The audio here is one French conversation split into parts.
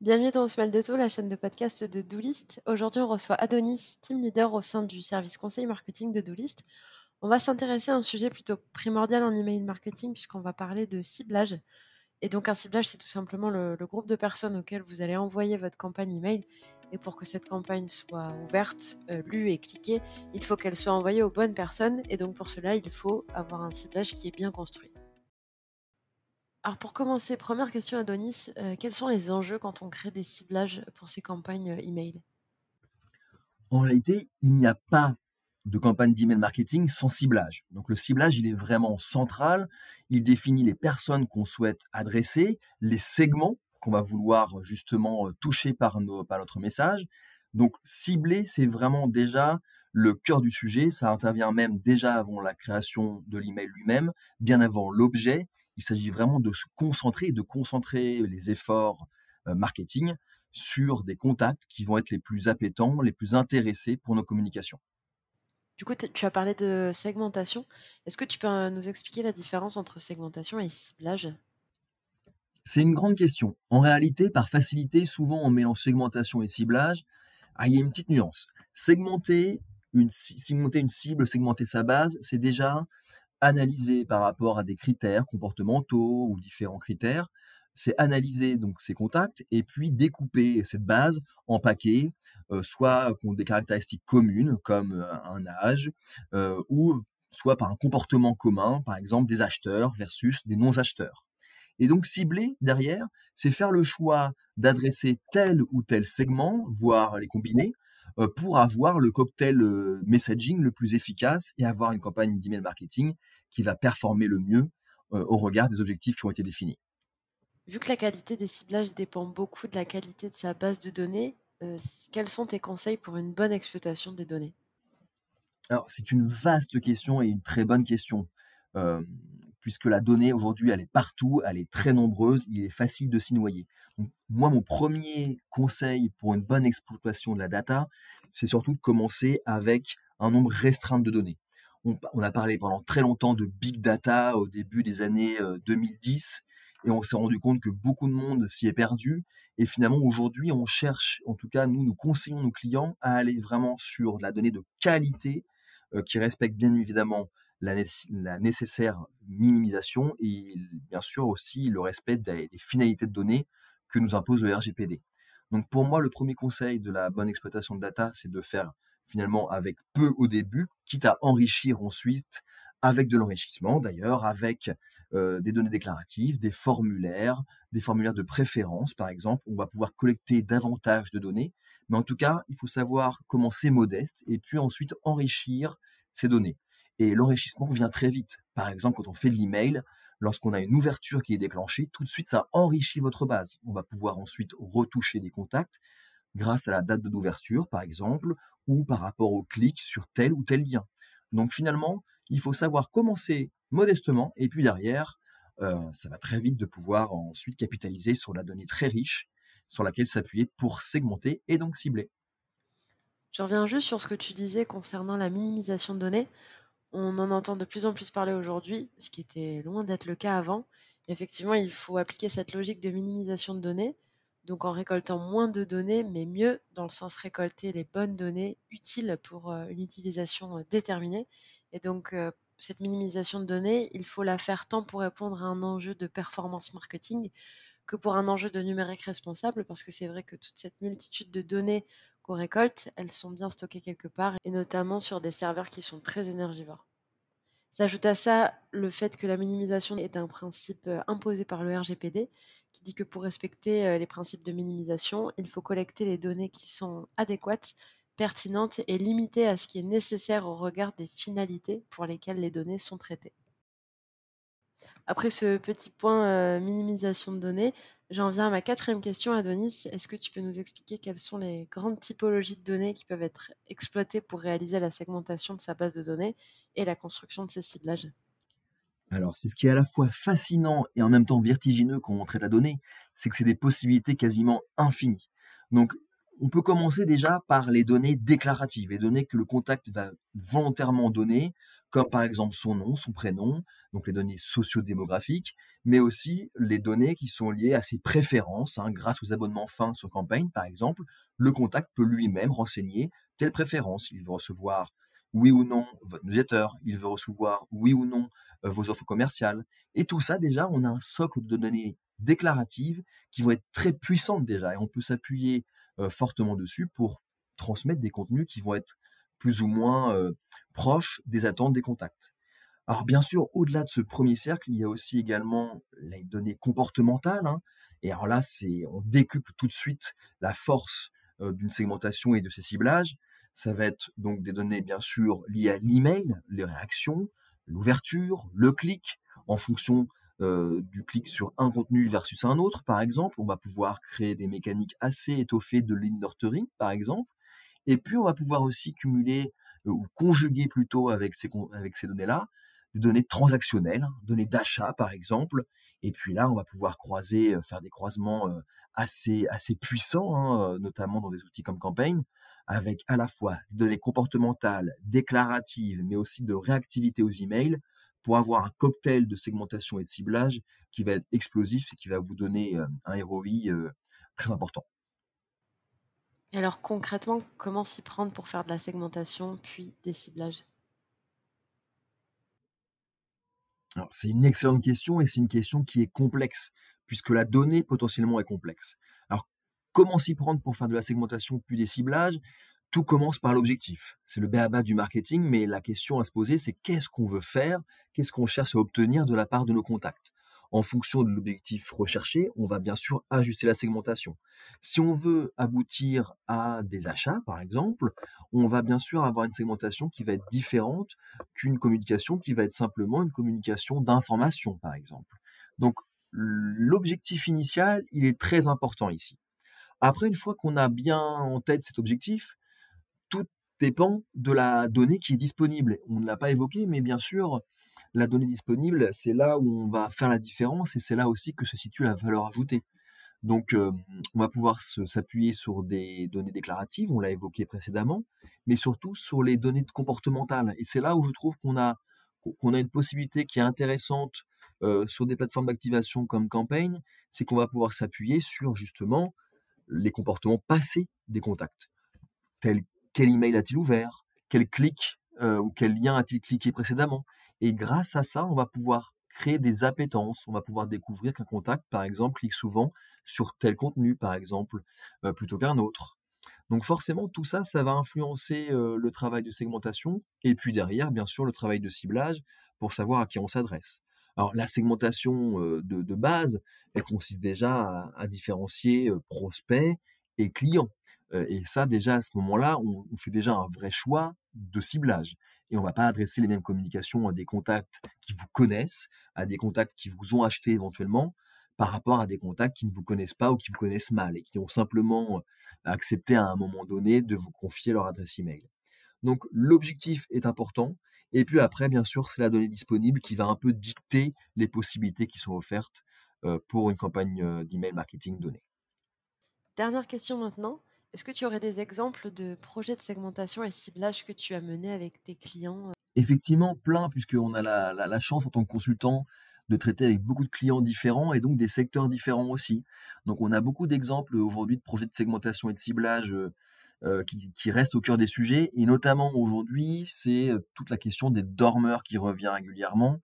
Bienvenue dans Smile de Tout, la chaîne de podcast de Doolist. Aujourd'hui, on reçoit Adonis, team leader au sein du service conseil marketing de Doolist. On va s'intéresser à un sujet plutôt primordial en email marketing puisqu'on va parler de ciblage. Et donc un ciblage, c'est tout simplement le, groupe de personnes auxquelles vous allez envoyer votre campagne email. Et pour que cette campagne soit ouverte, euh, lue et cliquée, il faut qu'elle soit envoyée aux bonnes personnes. Et donc pour cela, il faut avoir un ciblage qui est bien construit. Alors pour commencer, première question Adonis, euh, quels sont les enjeux quand on crée des ciblages pour ces campagnes euh, email? En réalité, il n'y a pas de campagne d'email marketing sans ciblage. Donc le ciblage, il est vraiment central. Il définit les personnes qu'on souhaite adresser, les segments qu'on va vouloir justement euh, toucher par, notre message. Donc cibler, c'est vraiment déjà le cœur du sujet. Ça intervient même déjà avant la création de l'email lui-même, bien avant l'objet. Il s'agit vraiment de se concentrer, de concentrer les efforts euh, marketing sur des contacts qui vont être les plus appétants, les plus intéressés pour nos communications. Du coup, tu as parlé de segmentation. Est-ce que tu peux euh, nous expliquer la différence entre segmentation et ciblage? C'est une grande question. En réalité, par facilité, souvent on mélange segmentation et ciblage. Ah, il y a une petite nuance. Segmenter une, segmenter une cible, segmenter sa base, c'est déjà analyser par rapport à des critères comportementaux ou différents critères. C'est analyser donc ces contacts et puis découper cette base en paquets euh, soit qui des caractéristiques communes, comme euh, un âge, euh, ou soit par un comportement commun, par exemple des acheteurs versus des non-acheteurs. Et donc cibler derrière, c'est faire le choix d'adresser tel ou tel segment, voire les combiner, pour avoir le cocktail messaging le plus efficace et avoir une campagne d'email marketing qui va performer le mieux au regard des objectifs qui ont été définis. Vu que la qualité des ciblages dépend beaucoup de la qualité de sa base de données, euh, quels sont tes conseils pour une bonne exploitation des données? Alors, c'est une vaste question et une très bonne question. Puisque la donnée aujourd'hui, elle est partout, elle est très nombreuse, il est facile de s'y noyer. moi, mon premier conseil pour une bonne exploitation de la data, c'est surtout de commencer avec un nombre restreint de données. On, a parlé pendant très longtemps de big data au début des années 2010 et on s'est rendu compte que beaucoup de monde s'y est perdu et finalement, aujourd'hui, on cherche, en tout cas, nous, nous conseillons nos clients à aller vraiment sur la donnée de qualité euh, qui respecte bien évidemment la, nécessaire minimisation et bien sûr aussi le respect des, finalités de données que nous impose le RGPD. Donc pour moi, le premier conseil de la bonne exploitation de data, c'est de faire finalement avec peu au début, quitte à enrichir ensuite avec de l'enrichissement d'ailleurs, avec euh, des données déclaratives, des formulaires, des formulaires de préférence par exemple. On va pouvoir collecter davantage de données, mais en tout cas, il faut savoir commencer modeste et puis ensuite enrichir ces données. Et l'enrichissement vient très vite. Par exemple, quand on fait de l'email, lorsqu'on a une ouverture qui est déclenchée, tout de suite ça enrichit votre base. On va pouvoir ensuite retoucher des contacts grâce à la date d'ouverture par exemple, ou par rapport au clic sur tel ou tel lien. Donc finalement, il faut savoir commencer modestement et puis derrière, euh, ça va très vite de pouvoir ensuite capitaliser sur la donnée très riche sur laquelle s'appuyer pour segmenter et donc cibler. Je reviens juste sur ce que tu disais concernant la minimisation de données. On en entend de plus en plus parler aujourd'hui, ce qui était loin d'être le cas avant. Effectivement, il faut appliquer cette logique de minimisation de données, donc en récoltant moins de données, mais mieux, dans le sens récolter les bonnes données utiles pour euh, une utilisation euh, déterminée. Et donc, euh, cette minimisation de données, il faut la faire tant pour répondre à un enjeu de performance marketing que pour un enjeu de numérique responsable, parce que c'est vrai que toute cette multitude de données qu'on récolte, elles sont bien stockées quelque part, et notamment sur des serveurs qui sont très énergivores. S'ajoute à ça le fait que la minimisation est un principe euh, imposé par le RGPD, qui dit que pour respecter euh, les principes de minimisation, il faut collecter les données qui sont adéquates, pertinentes et limitées à ce qui est nécessaire au regard des finalités pour lesquelles les données sont traitées. Après ce petit point euh, minimisation de données, j'en viens à ma quatrième question, Adonis. Est-ce que tu peux nous expliquer quelles sont les grandes typologies de données qui peuvent être exploitées pour réaliser la segmentation de sa base de données et la construction de ses ciblages? Alors, c'est ce qui est à la fois fascinant et en même temps vertigineux quand on traite la donnée, c'est que c'est des possibilités quasiment infinies. Donc, on peut commencer déjà par les données déclaratives, les données que le contact va volontairement donner, comme par exemple son nom, son prénom, donc les données sociodémographiques, mais aussi les données qui sont liées à ses préférences. Hein. grâce aux abonnements fins sur campagne, par exemple, le contact peut lui-même renseigner telle préférence. Il veut recevoir oui ou non votre newsletter, il veut recevoir oui ou non euh, vos offres commerciales. Et tout ça, déjà, on a un socle de données déclaratives qui vont être très puissantes déjà, et on peut s'appuyer fortement dessus pour transmettre des contenus qui vont être plus ou moins euh, proches des attentes des contacts. Alors bien sûr, au-delà de ce premier cercle, il y a aussi également les données comportementales. Hein. et alors là, c'est on décuple tout de suite la force euh, d'une segmentation et de ses ciblages. Ça va être donc des données bien sûr liées à l'email, les réactions, l'ouverture, le clic, en fonction euh, du clic sur un contenu versus un autre, par exemple. On va pouvoir créer des mécaniques assez étoffées de lead nurturing, par exemple. Et puis, on va pouvoir aussi cumuler euh, ou conjuguer plutôt avec ces, données-là des données transactionnelles, données d'achat, par exemple. Et puis là, on va pouvoir croiser, euh, faire des croisements assez, assez puissants, hein, notamment dans des outils comme Campaign, avec à la fois des données comportementales, déclaratives, mais aussi de réactivité aux emails, pour avoir un cocktail de segmentation et de ciblage qui va être explosif et qui va vous donner un ROI très important. Et alors concrètement, comment s'y prendre pour faire de la segmentation puis des ciblages? C'est une excellente question et c'est une question qui est complexe puisque la donnée potentiellement est complexe. Alors comment s'y prendre pour faire de la segmentation puis des ciblages? Tout commence par l'objectif. C'est le béaba du marketing, mais la question à se poser, c'est qu'est-ce qu'on veut faire, qu'est-ce qu'on cherche à obtenir de la part de nos contacts? En fonction de l'objectif recherché, on va bien sûr ajuster la segmentation. Si on veut aboutir à des achats, par exemple, on va bien sûr avoir une segmentation qui va être différente qu'une communication qui va être simplement une communication d'information, par exemple. Donc, l'objectif initial, il est très important ici. Après, une fois qu'on a bien en tête cet objectif, tout dépend de la donnée qui est disponible. On ne l'a pas évoqué, mais bien sûr, la donnée disponible, c'est là où on va faire la différence et c'est là aussi que se situe la valeur ajoutée. Donc, euh, on va pouvoir s'appuyer sur des données déclaratives, on l'a évoqué précédemment, mais surtout sur les données comportementales. Et c'est là où je trouve qu'on a, a une possibilité qui est intéressante euh, sur des plateformes d'activation comme Campaign, c'est qu'on va pouvoir s'appuyer sur justement les comportements passés des contacts, tels quel email a-t-il ouvert, quel clic euh, ou quel lien a-t-il cliqué précédemment. Et grâce à ça, on va pouvoir créer des appétences. On va pouvoir découvrir qu'un contact, par exemple, clique souvent sur tel contenu, par exemple, euh, plutôt qu'un autre. Donc forcément, tout ça, ça va influencer euh, le travail de segmentation et puis derrière, bien sûr, le travail de ciblage pour savoir à qui on s'adresse. Alors la segmentation de, base, elle consiste déjà à différencier prospect et client et ça, déjà, à ce moment-là, on, fait déjà un vrai choix de ciblage. Et on ne va pas adresser les mêmes communications à des contacts qui vous connaissent, à des contacts qui vous ont acheté éventuellement, par rapport à des contacts qui ne vous connaissent pas ou qui vous connaissent mal et qui ont simplement accepté à un moment donné de vous confier leur adresse email. Donc l'objectif est important. Et puis après, bien sûr, c'est la donnée disponible qui va un peu dicter les possibilités qui sont offertes pour une campagne d'email marketing donnée. Dernière question maintenant. Est-ce que tu aurais des exemples de projets de segmentation et ciblage que tu as menés avec tes clients euh? Effectivement, plein, puisqu'on a la, chance en tant que consultant de traiter avec beaucoup de clients différents et donc des secteurs différents aussi. Donc on a beaucoup d'exemples aujourd'hui de projets de segmentation et de ciblage euh, euh, qui, restent au cœur des sujets. Et notamment aujourd'hui, c'est toute la question des dormeurs qui revient régulièrement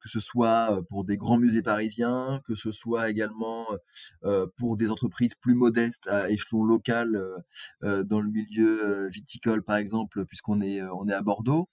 que ce soit pour des grands musées parisiens, que ce soit également pour des entreprises plus modestes à échelon local dans le milieu viticole par exemple, puisqu'on est à Bordeaux.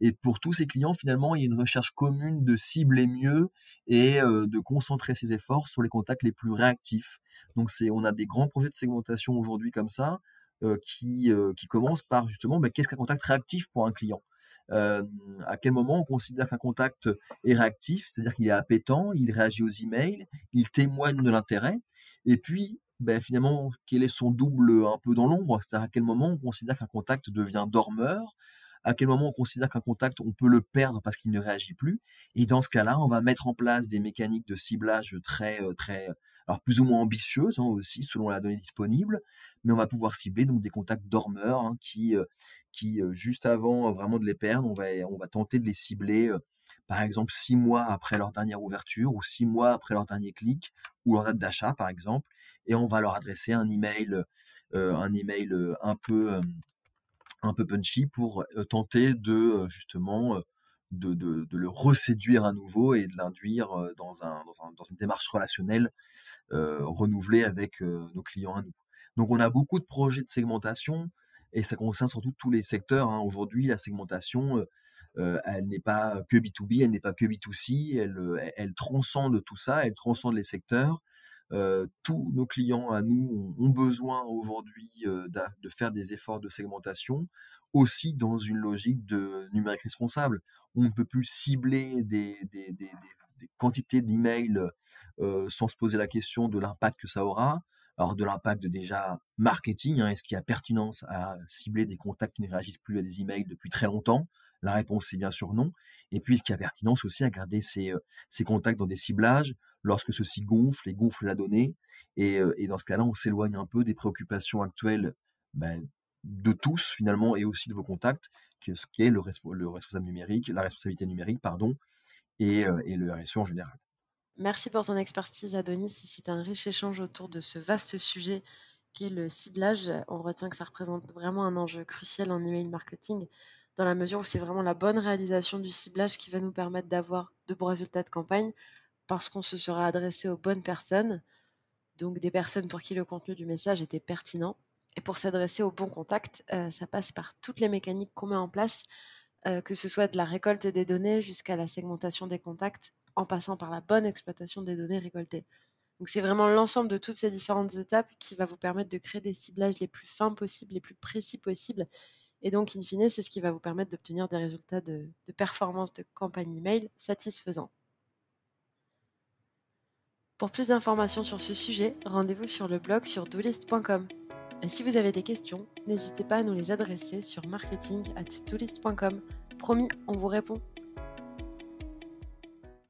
Et pour tous ces clients, finalement, il y a une recherche commune de cibler mieux et de concentrer ses efforts sur les contacts les plus réactifs. Donc c'est on a des grands projets de segmentation aujourd'hui comme ça. qui, qui commencent par justement bah, qu'est-ce qu'un contact réactif pour un client? Euh, à quel moment on considère qu'un contact est réactif, c'est-à-dire qu'il est appétant, il réagit aux emails, il témoigne de l'intérêt, et puis ben, finalement, quel est son double un peu dans l'ombre, c'est-à-dire à quel moment on considère qu'un contact devient dormeur, à quel moment on considère qu'un contact, on peut le perdre parce qu'il ne réagit plus. Et dans ce cas-là, on va mettre en place des mécaniques de ciblage très, euh, très, alors plus ou moins ambitieuses hein, aussi selon la donnée disponible, mais on va pouvoir cibler donc des contacts dormeurs hein, qui, euh, qui euh, juste avant vraiment de les perdre, on va, on va tenter de les cibler par exemple six mois après leur dernière ouverture ou six mois après leur dernier clic ou leur date d'achat par exemple, et on va leur adresser un email, un email un peu un peu punchy pour tenter de justement de, de, de, le reséduire à nouveau et de l'induire dans, un, dans, un, dans, une démarche relationnelle renouvelée avec nos clients à nous. Donc on a beaucoup de projets de segmentation et ça concerne surtout tous les secteurs. Hein. Aujourd'hui, la segmentation, elle n'est pas que B2B, elle n'est pas que B2C, elle, elle transcende tout ça, elle transcende les secteurs. Euh, tous nos clients à nous ont, besoin aujourd'hui euh, de faire des efforts de segmentation, aussi dans une logique de numérique responsable. On ne peut plus cibler des, des, des, des quantités d'emails euh, sans se poser la question de l'impact que ça aura. Alors de l'impact déjà marketing, hein, est-ce qu'il y a pertinence à cibler des contacts qui ne réagissent plus à des emails depuis très longtemps? La réponse est bien sûr non. Et puis est-ce qu'il y a pertinence aussi à garder ces, ces contacts dans des ciblages lorsque ceci gonfle et gonfle la donnée? Et, euh, dans ce cas-là, on s'éloigne un peu des préoccupations actuelles ben, de tous finalement et aussi de vos contacts, ce qui est le, le, responsable numérique, la responsabilité numérique, pardon, et, euh, et le RSE en général. Merci pour ton expertise, Adonis. C'est un riche échange autour de ce vaste sujet qui est le ciblage. On retient que ça représente vraiment un enjeu crucial en email marketing, dans la mesure où c'est vraiment la bonne réalisation du ciblage qui va nous permettre d'avoir de bons résultats de campagne, parce qu'on se sera adressé aux bonnes personnes, donc des personnes pour qui le contenu du message était pertinent. Et pour s'adresser aux bons contacts, euh, ça passe par toutes les mécaniques qu'on met en place, euh, que ce soit de la récolte des données jusqu'à la segmentation des contacts, en passant par la bonne exploitation des données récoltées. Donc c'est vraiment l'ensemble de toutes ces différentes étapes qui va vous permettre de créer des ciblages les plus fins possibles, les plus précis possibles. Et donc, in fine, c'est ce qui va vous permettre d'obtenir des résultats de, performance de campagne email satisfaisants. Pour plus d'informations sur ce sujet, rendez-vous sur le blog sur doolist.com. Et si vous avez des questions, n'hésitez pas à nous les adresser sur marketing at Promis, on vous répond.